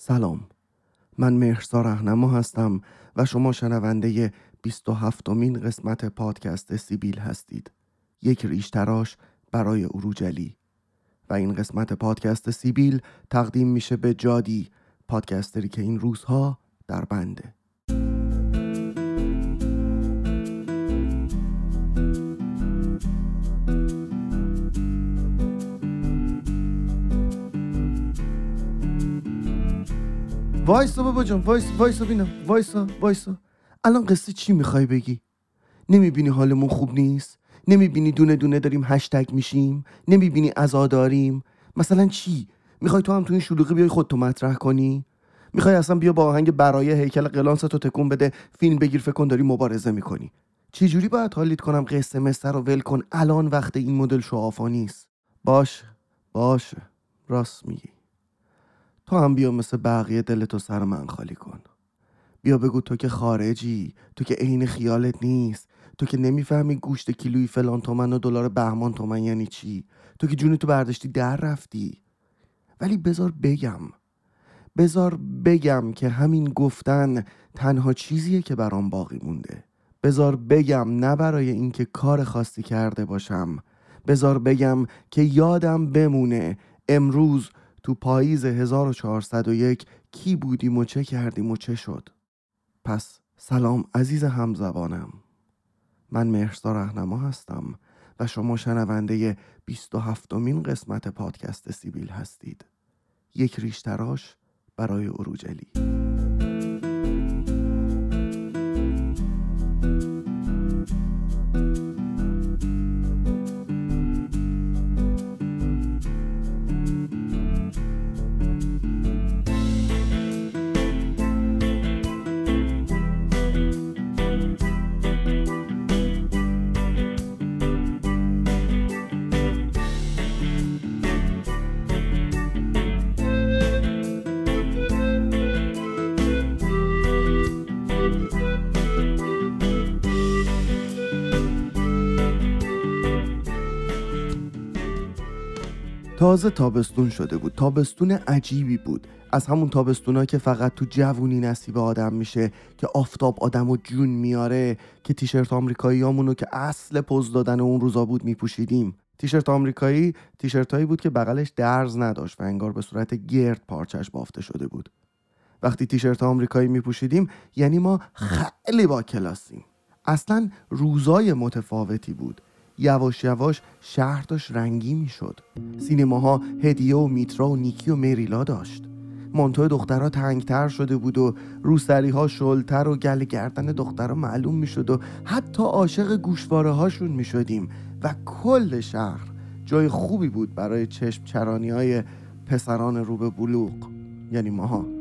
سلام. من مهرسا رهنما هستم و شما شنونده 27 مین قسمت پادکست سیبیل هستید. یک ریش تراش برای اروجلی و این قسمت پادکست سیبیل تقدیم میشه به جادی پادکستری که این روزها در بنده. وایسا بابا جان وایس وایسا بینم وایسا وایسا. الان قصه چی می‌خوای بگی؟ نمی‌بینی حالمون خوب نیست؟ نمی‌بینی دونه دونه داریم هشتگ میشیم؟ نمی‌بینی داریم؟ مثلا چی؟ می‌خوای تو هم تو این شلوغی بیای خودتو مطرح کنی؟ می‌خوای اصلا بیا با آهنگ برای هیکل قناس تو تکون بده فیلم بگیر فکر کن داری مبارزه می‌کنی. چه جوری باید حالیت کنم قصه مستر رو ول کن؟ الان وقت این مدل show off ا نیست. باشه باشه. راست میگی. تو هم بیا مثل بقیه دلتو سر من خالی کن. بیا بگو تو که خارجی تو که عین خیالت نیست. تو که نمی‌فهمی گوشت کیلوی فلان تومن و دلار بهمان تومن یعنی چی؟ تو که جونی تو برداشتی در رفتی. ولی بذار بگم بذار بگم که همین گفتن تنها چیزیه که برام باقی مونده. بذار بگم نه برای اینکه کار خاصی کرده باشم. بذار بگم که یادم بمونه امروز تو پاییز 1401 کی بودیم و چه کردیم و چه شد؟ پس سلام عزیز همزبانم. من مهرسا رهنما هستم و شما شنونده 27 مین قسمت پادکست سیبیل هستید. یک ریشتراش برای اروجلی. تازه تابستون شده بود. تابستون عجیبی بود. از همون تابستونا که فقط تو جوونی نصیب آدم میشه که آفتاب آدم و جون میاره که تیشرت آمریکاییامونو که اصل پوز دادن اون روزا بود میپوشیدیم. تیشرت آمریکایی تیشرت هایی بود که بغلش درز نداشت و انگار به صورت گرد پارچش بافته شده بود. وقتی تیشرت آمریکایی میپوشیدیم یعنی ما خیلی با کلاسیم. اصلا روزای متفاوتی بود. یواش یواش شهر داشت رنگی می‌شد. سینماها هدیه و میترا و نیکی و مریلا داشت. مانتو دخترها تنگتر شده بود و روسری ها شلتر و گل گردن دخترها معلوم می‌شد و حتی عاشق گوشواره هاشون می‌شدیم و کل شهر جای خوبی بود برای چشم چرانی های پسران رو به بلوغ یعنی ماها.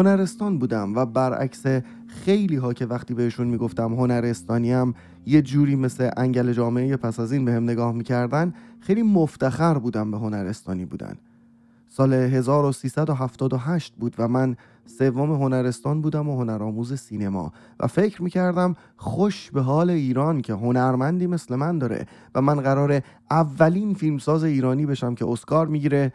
هنرستان بودم و برعکس خیلی ها که وقتی بهشون می‌گفتم هنرستانیم یه جوری مثل انگل جامعه پس از این به هم نگاه می‌کردن خیلی مفتخر بودم به هنرستانی بودن. سال 1378 بود و من سوم هنرستان بودم و هنرآموز سینما و فکر می‌کردم خوش به حال ایران که هنرمندی مثل من داره و من قرار اولین فیلمساز ایرانی بشم که اسکار می‌گیره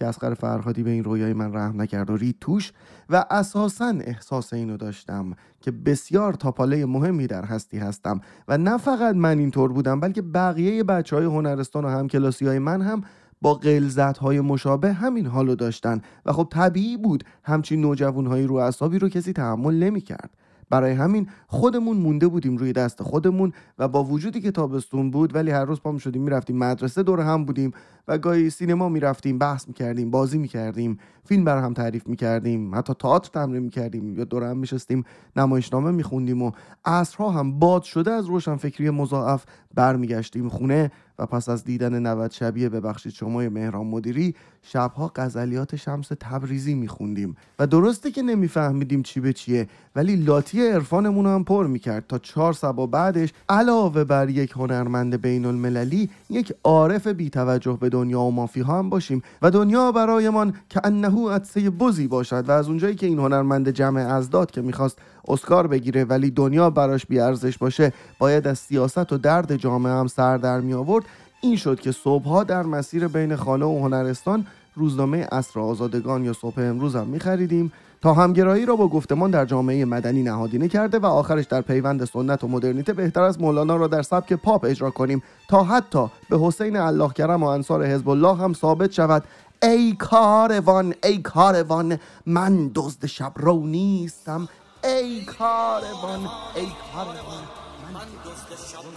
که اسقر فرهادی به این رویای من رحم نکرد و رید توش و اساسا احساس اینو داشتم که بسیار تاپاله مهمی در هستی هستم و نه فقط من اینطور بودم بلکه بقیه بچه های هنرستان و همکلاسی های من هم با قلزت های مشابه همین حالو داشتن و خب طبیعی بود همچین نوجوان های رو اصابی رو کسی تحمل نمی کرد برای همین خودمون مونده بودیم روی دست خودمون و با وجودی که تابستون بود ولی هر روز پام شدیم می‌رفتیم مدرسه دور هم بودیم و گاهی سینما می‌رفتیم بحث می‌کردیم بازی می‌کردیم فیلم بر هم تعریف می‌کردیم حتی تئاتر تمرین می‌کردیم یا دور هم میشستیم نمایشنامه میخوندیم و عصرها هم باد شده از روشن فکری مضاعف برمیگشتیم. خونه و پس از دیدن 90 شبیه ببخشید شما مهران مدیری شبها غزلیات شمس تبریزی میخوندیم. و درسته که نمیفهمیدیم چی به چیه ولی لاتی عرفانمون هم پر می‌کرد. تا چهار سبا بعدش علاوه بر یک هنرمند بین المللی یک عارف بی توجه به دنیا و مافی هم باشیم. و دنیا برایمان که انهو عدسه بزی باشد. و از اونجایی که این هنرمند جمع ازداد که می‌خواست اسکار بگیره ولی دنیا براش بیارزش باشه باید از سیاست و درد جامعه هم سر در می آورد. این شد که صبحها در مسیر بین خانه و هنرستان روزنامه اصر آزادگان یا صبح امروز هم می خریدیم تا همگرایی را با گفتمان در جامعه مدنی نهادینه کرده و آخرش در پیوند سنت و مدرنیته بهتر از مولانا را در سبک پاپ اجرا کنیم. تا حتی به حسین الله کرم و انصار حزب الله هم ثابت شود ای کاروان ای کاروان من دزد شب رو نیستم. ای کاروان ای کاروان من دزد شب رو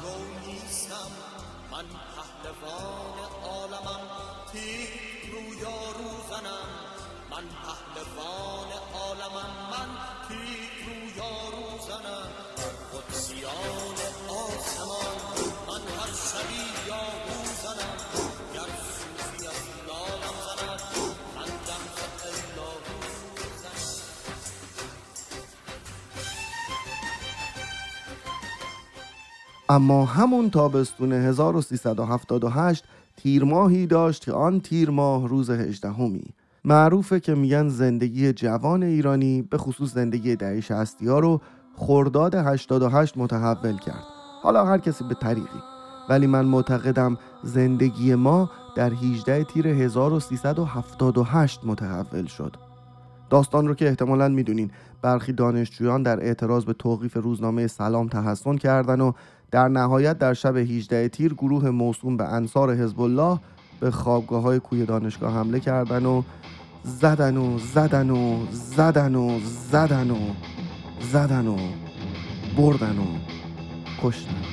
نیستم من اما همون تابستون 1378 تیر ماهی داشت که آن تیر ماه روز هجدهمی. معروفه که میگن زندگی جوان ایرانی به خصوص زندگی دهه 60 ها رو خرداد 88 متحول کرد. حالا هر کسی به طریقی. ولی من معتقدم زندگی ما در 18 تیر 1378 متحول شد. داستان رو که احتمالا می‌دونین برخی دانشجویان در اعتراض به توقیف روزنامه سلام تحسن کردن و در نهایت در شب 18 تیر گروه موسوم به انصار حزب الله به خوابگاه های کوی دانشگاه حمله کردن و زدن و زدن و زدن و زدن و زدن و بردن و کشتن.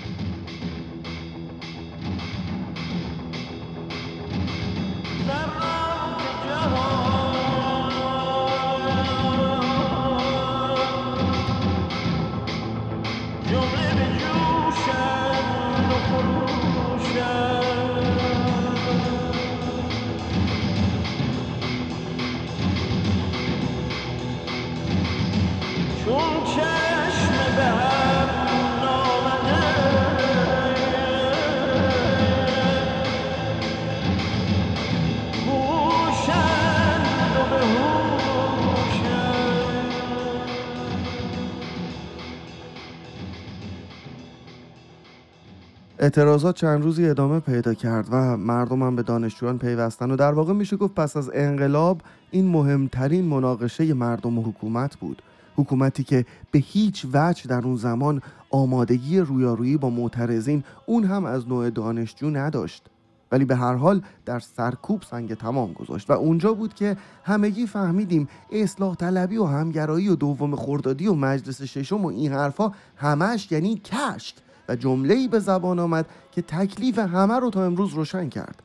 اعتراضات چند روزی ادامه پیدا کرد و مردم هم به دانشجویان پیوستن و در واقع میشه گفت پس از انقلاب این مهمترین مناقشه مردم و حکومت بود. حکومتی که به هیچ وجه در اون زمان آمادگی رویارویی با معترضین اون هم از نوع دانشجو نداشت. ولی به هر حال در سرکوب سنگ تمام گذاشت و اونجا بود که همگی فهمیدیم اصلاح طلبی و همگرایی و دوم خردادی و مجلس ششم و این حرفا همش یعنی کشک و جمله به زبان آمد که تکلیف همه رو تا امروز روشن کرد.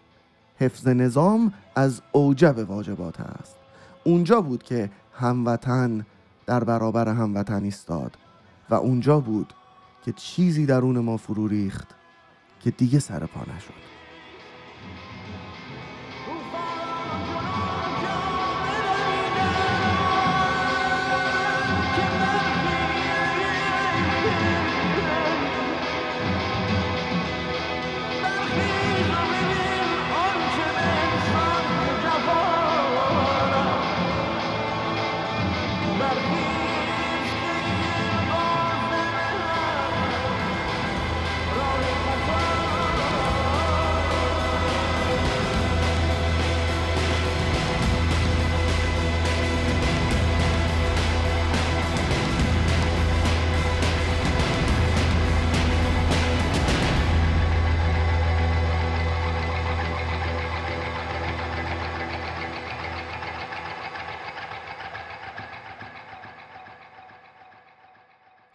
حفظ نظام از اوجب واجبات است. اونجا بود که هموطن در برابر هموطن ایستاد و اونجا بود که چیزی درون ما فرو ریخت که دیگه سر پا نشد.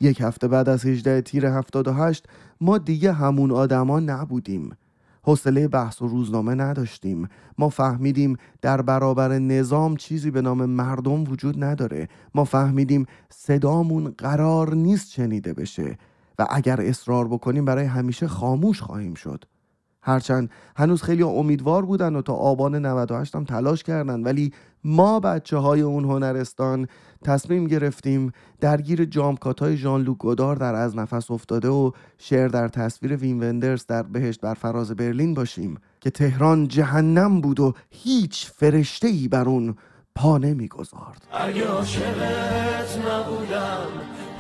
یک هفته بعد از 18 تیر 78 ما دیگه همون آدما نبودیم. حوصله بحث و روزنامه نداشتیم. ما فهمیدیم در برابر نظام چیزی به نام مردم وجود نداره. ما فهمیدیم صدامون قرار نیست شنیده بشه. و اگر اصرار بکنیم برای همیشه خاموش خواهیم شد. هرچند هنوز خیلی امیدوار بودن و تا آبان 98 هم تلاش کردن ولی ما بچه های اون هنرستان تصمیم گرفتیم درگیر جامکات های ژان لوک گودار در از نفس افتاده و شعر در تصویر وین وندرز در بهشت بر فراز برلین باشیم که تهران جهنم بود و هیچ فرشته ای بر اون پا نمی‌گذارد. اگه نبودم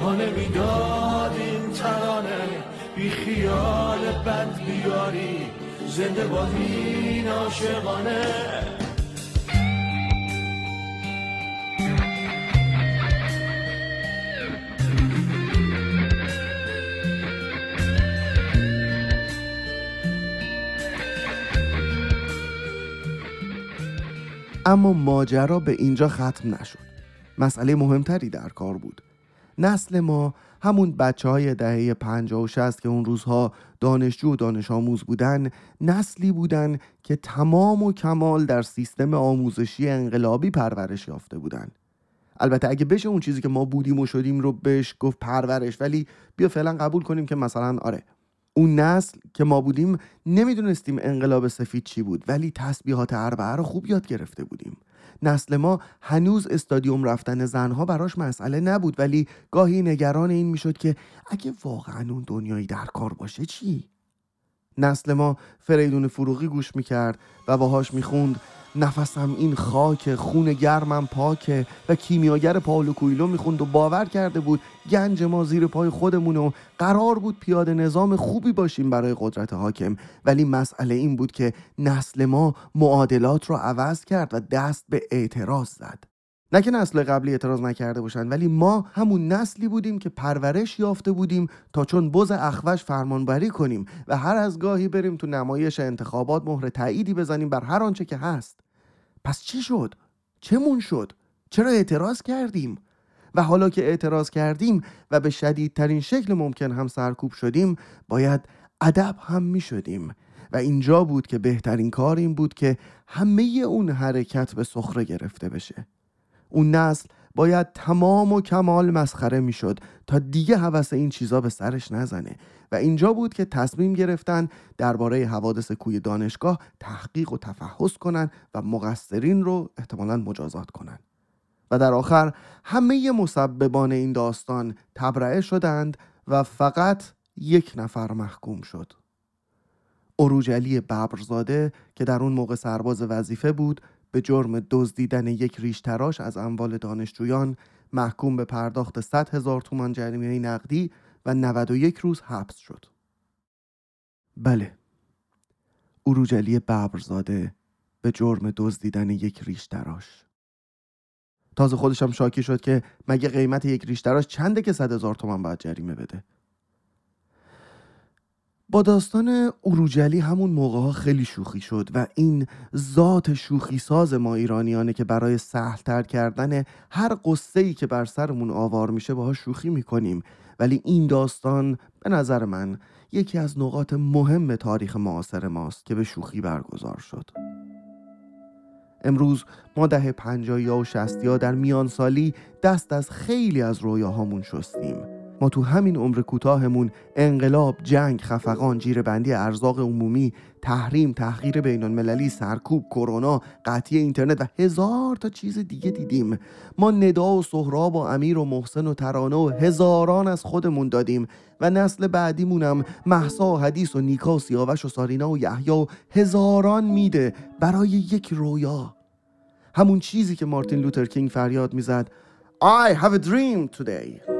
پا نمی‌داد این ترانه. بی خیال بد بیاری زنده با این عاشقانه. اما ماجرا به اینجا ختم نشد. مسئله مهمتری در کار بود. نسل ما همون بچه های دهه 50 و 60 که اون روزها دانشجو و دانش آموز بودن نسلی بودن که تمام و کمال در سیستم آموزشی انقلابی پرورش یافته بودن. البته اگه بشه اون چیزی که ما بودیم و شدیم رو بهش گفت پرورش ولی بیا فعلا قبول کنیم که مثلا آره اون نسل که ما بودیم نمی‌دونستیم انقلاب سفید چی بود ولی تسبیحات اربعه رو خوب یاد گرفته بودیم. نسل ما هنوز استادیوم رفتن زنها براش مسئله نبود ولی گاهی نگران این می‌شد که اگه واقعا اون دنیایی در کار باشه چی؟ نسل ما فریدون فروغی گوش می‌کرد و باهاش می‌خوند نفسم این خاک خون گرمم پاکه و کیمیاگر پاولو کویلو می‌خوند و باور کرده بود گنج ما زیر پای خودمون و قرار بود پیاده نظام خوبی باشیم برای قدرت حاکم. ولی مسئله این بود که نسل ما معادلات رو عوض کرد و دست به اعتراض زد. نه که نسل قبلی اعتراض نکرده باشن ولی ما همون نسلی بودیم که پرورش یافته بودیم تا چون بز اخوش فرمانبری کنیم و هر از گاهی بریم تو نمایش انتخابات مهر تاییدی بزنیم بر هر آنچه که هست. پس چی شد؟ چمون شد؟ چرا اعتراض کردیم؟ و حالا که اعتراض کردیم و به شدیدترین شکل ممکن هم سرکوب شدیم باید ادب هم می شدیم. و اینجا بود که بهترین کار این بود که همه اون حرکت به سخره گرفته بشه. اون نسل باید تمام و کمال مسخره می‌شد تا دیگه حوث این چیزا به سرش نزنه. و اینجا بود که تصمیم گرفتن درباره حوادث کوی دانشگاه تحقیق و تفحص کنن و مقصرین رو احتمالا مجازات کنن. و در آخر همه مسببان این داستان تبرئه شدند و فقط یک نفر محکوم شد. عروج ببرزاده که در اون موقع سرباز وظیفه بود به جرم دزدیدن یک ریش تراش از اموال دانشجویان محکوم به پرداخت 100 هزار تومان جریمه نقدی و 91 روز حبس شد. بله. اروجلی ببرزاده به جرم دزدیدن یک ریش تراش. تازه خودشم شاکی شد که مگه قیمت یک ریش تراش چنده که 100 هزار تومان باید جریمه بده. با داستان اروجلی همون موقع ها خیلی شوخی شد و این ذات شوخی ساز ما ایرانیانه که برای سهلتر کردن هر قصه ای که بر سرمون آوار میشه باها شوخی می‌کنیم. ولی این داستان به نظر من یکی از نقاط مهم تاریخ معاصر ماست که به شوخی برگزار شد. امروز ما ده پنجایی و شستی در میان سالی دست از خیلی از رویاهامون شستیم. ما تو همین عمر کوتاهمون انقلاب، جنگ، خفقان، بندی ارزاق عمومی، تحریم، تحقیر بین المللی، سرکوب، کرونا، قطعی اینترنت و هزار تا چیز دیگه دیدیم. ما ندا و سهراب و امیر و محسن و ترانه و هزاران از خودمون دادیم و نسل بعدیمونم محسا و حدیث و نیکا و سیاوش و سارینا و یحیی و هزاران میده برای یک رویا. همون چیزی که مارتین لوتر کینگ فریاد می‌زد I have a dream today.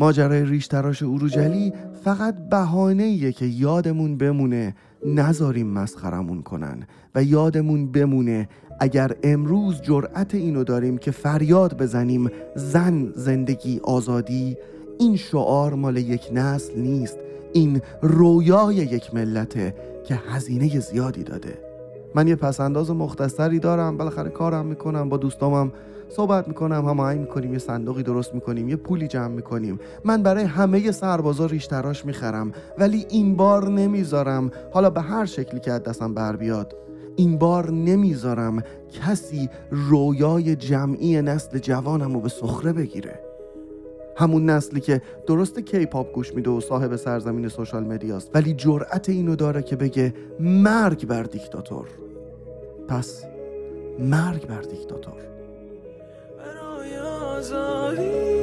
ماجرای ریش تراش اروجلی فقط بهانه که یادمون بمونه نذاریم مسخرمون کنن و یادمون بمونه اگر امروز جرأت اینو داریم که فریاد بزنیم زن زندگی آزادی این شعار مال یک نسل نیست این رویای یک ملته که هزینه زیادی داده. من یه پسنداز مختصری دارم بالاخره کارم می‌کنم با دوستامم صحبت می‌کنم هماهنگ می‌کنیم یه صندوقی درست می‌کنیم یه پولی جمع می‌کنیم. من برای همه سربازا ریش تراش می‌خرم ولی این بار نمی‌ذارم. حالا به هر شکلی که دستم بر بیاد این بار نمی‌ذارم کسی رویای جمعی نسل جوانم رو به سخره بگیره. همون نسلی که درست کیپاپ گوش میده و صاحب سرزمین سوشال مدیاست. ولی جرأت اینو داره که بگه مرگ بر دیکتاتور. پس مرگ بر دیکتاتور. برای آزادی.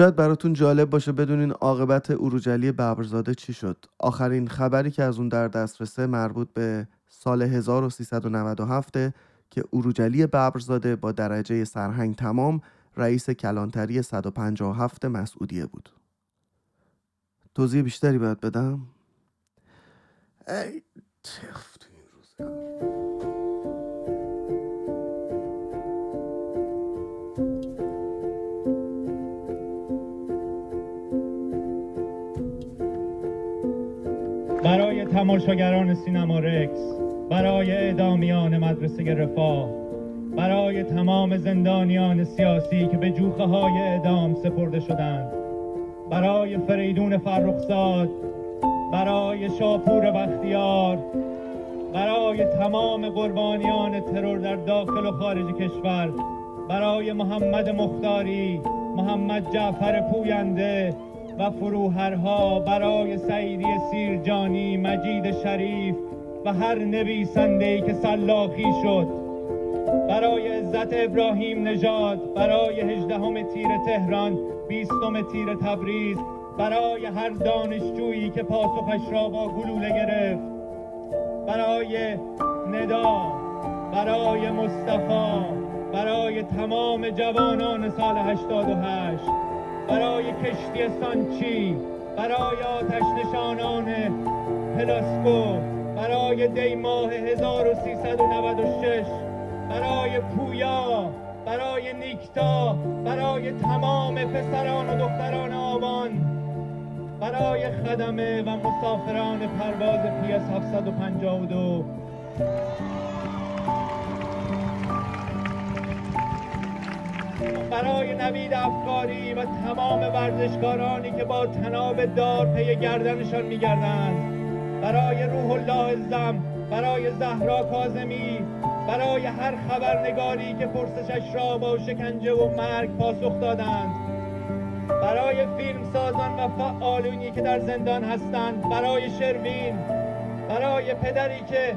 شاید براتون جالب باشه بدونین عاقبت اروجلی ببرزاده چی شد آخرین خبری که از اون در دسترسه مربوط به سال 1397 که اروجلی ببرزاده با درجه سرهنگ تمام رئیس کلانتری 157 مسعودیه بود توضیح بیشتری باید بدم؟ ای تف تو این روزگار. برای تماشاگران سینما رکس برای اعدامیان مدرسه رفاه برای تمام زندانیان سیاسی که به جوخه های اعدام سپرده شدند برای فریدون فرخزاد برای شاپور بختیار برای تمام قربانیان ترور در داخل و خارج کشور برای محمد مختاری محمد جعفر پوینده و فروهرها برای سعیدی سیرجانی مجید شریف و هر نویسنده‌ای که سلاخی شد. برای عزت ابراهیم نژاد برای هجدهم تیر تهران بیستم تیر تبریز برای هر دانشجویی که پاسخش را با گلوله گرفت برای ندا برای مصطفی برای تمام جوانان سال 88 برای کشتی سانچی برای آتش نشانان پلاسکو برای دی ماه 1396 برای پویا برای نیکتا برای تمام پسران و دختران آبان برای خدمه و مسافران پرواز PS 752 برای نوید افکاری و تمام ورزشکارانی که با تناب دار پی گردنشان میگردند. برای روح الله زم برای زهرا کاظمی برای هر خبرنگاری که پرسشش را با شکنجه و مرگ پاسخ دادند. برای فیلم سازان و فعالونی که در زندان هستند برای شروین برای پدری که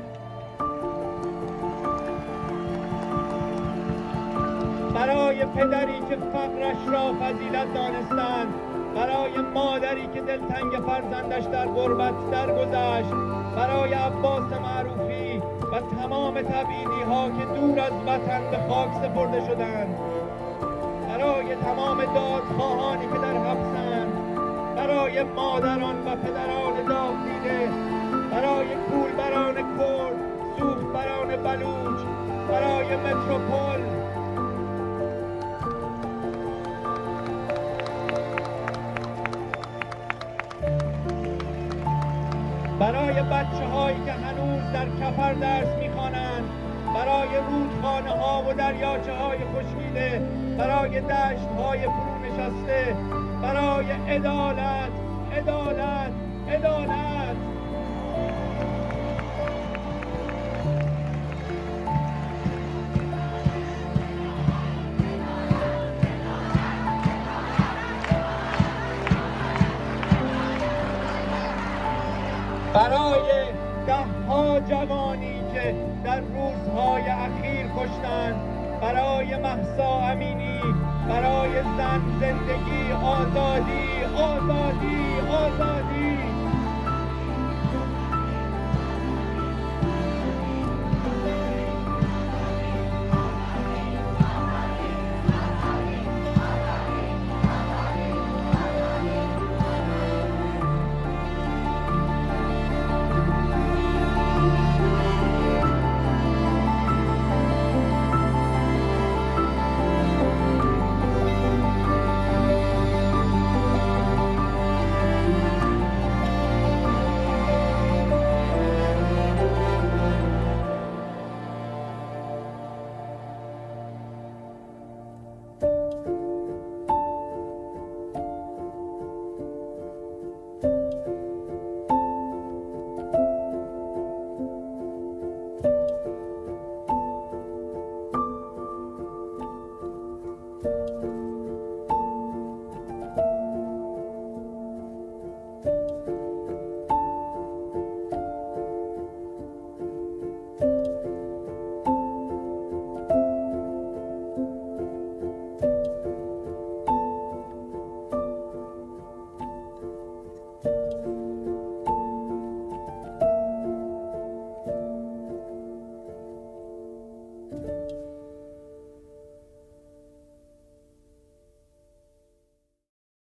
برای پدری که فقرش را فضیلت دانستند برای مادری که دلتنگ فرزندش در غربت درگذشت برای عباس معروفی و تمام تبعیدی ها که دور از وطن به خاک سپرده شدند. برای تمام دادخواهانی که در حبسند برای مادران و پدران داغ دیده برای کولبران کرد سوختبران بلوچ برای متروپول کفر درس می‌خوانند. برای رودخانه ها و دریاچه های خشکیده برای دشت های فرو نشسته برای عدالت عدالت عدالت. برای جوانی که در روزهای اخیر کشتند. برای محسا امینی برای زن زندگی آزادی آزادی آزادی.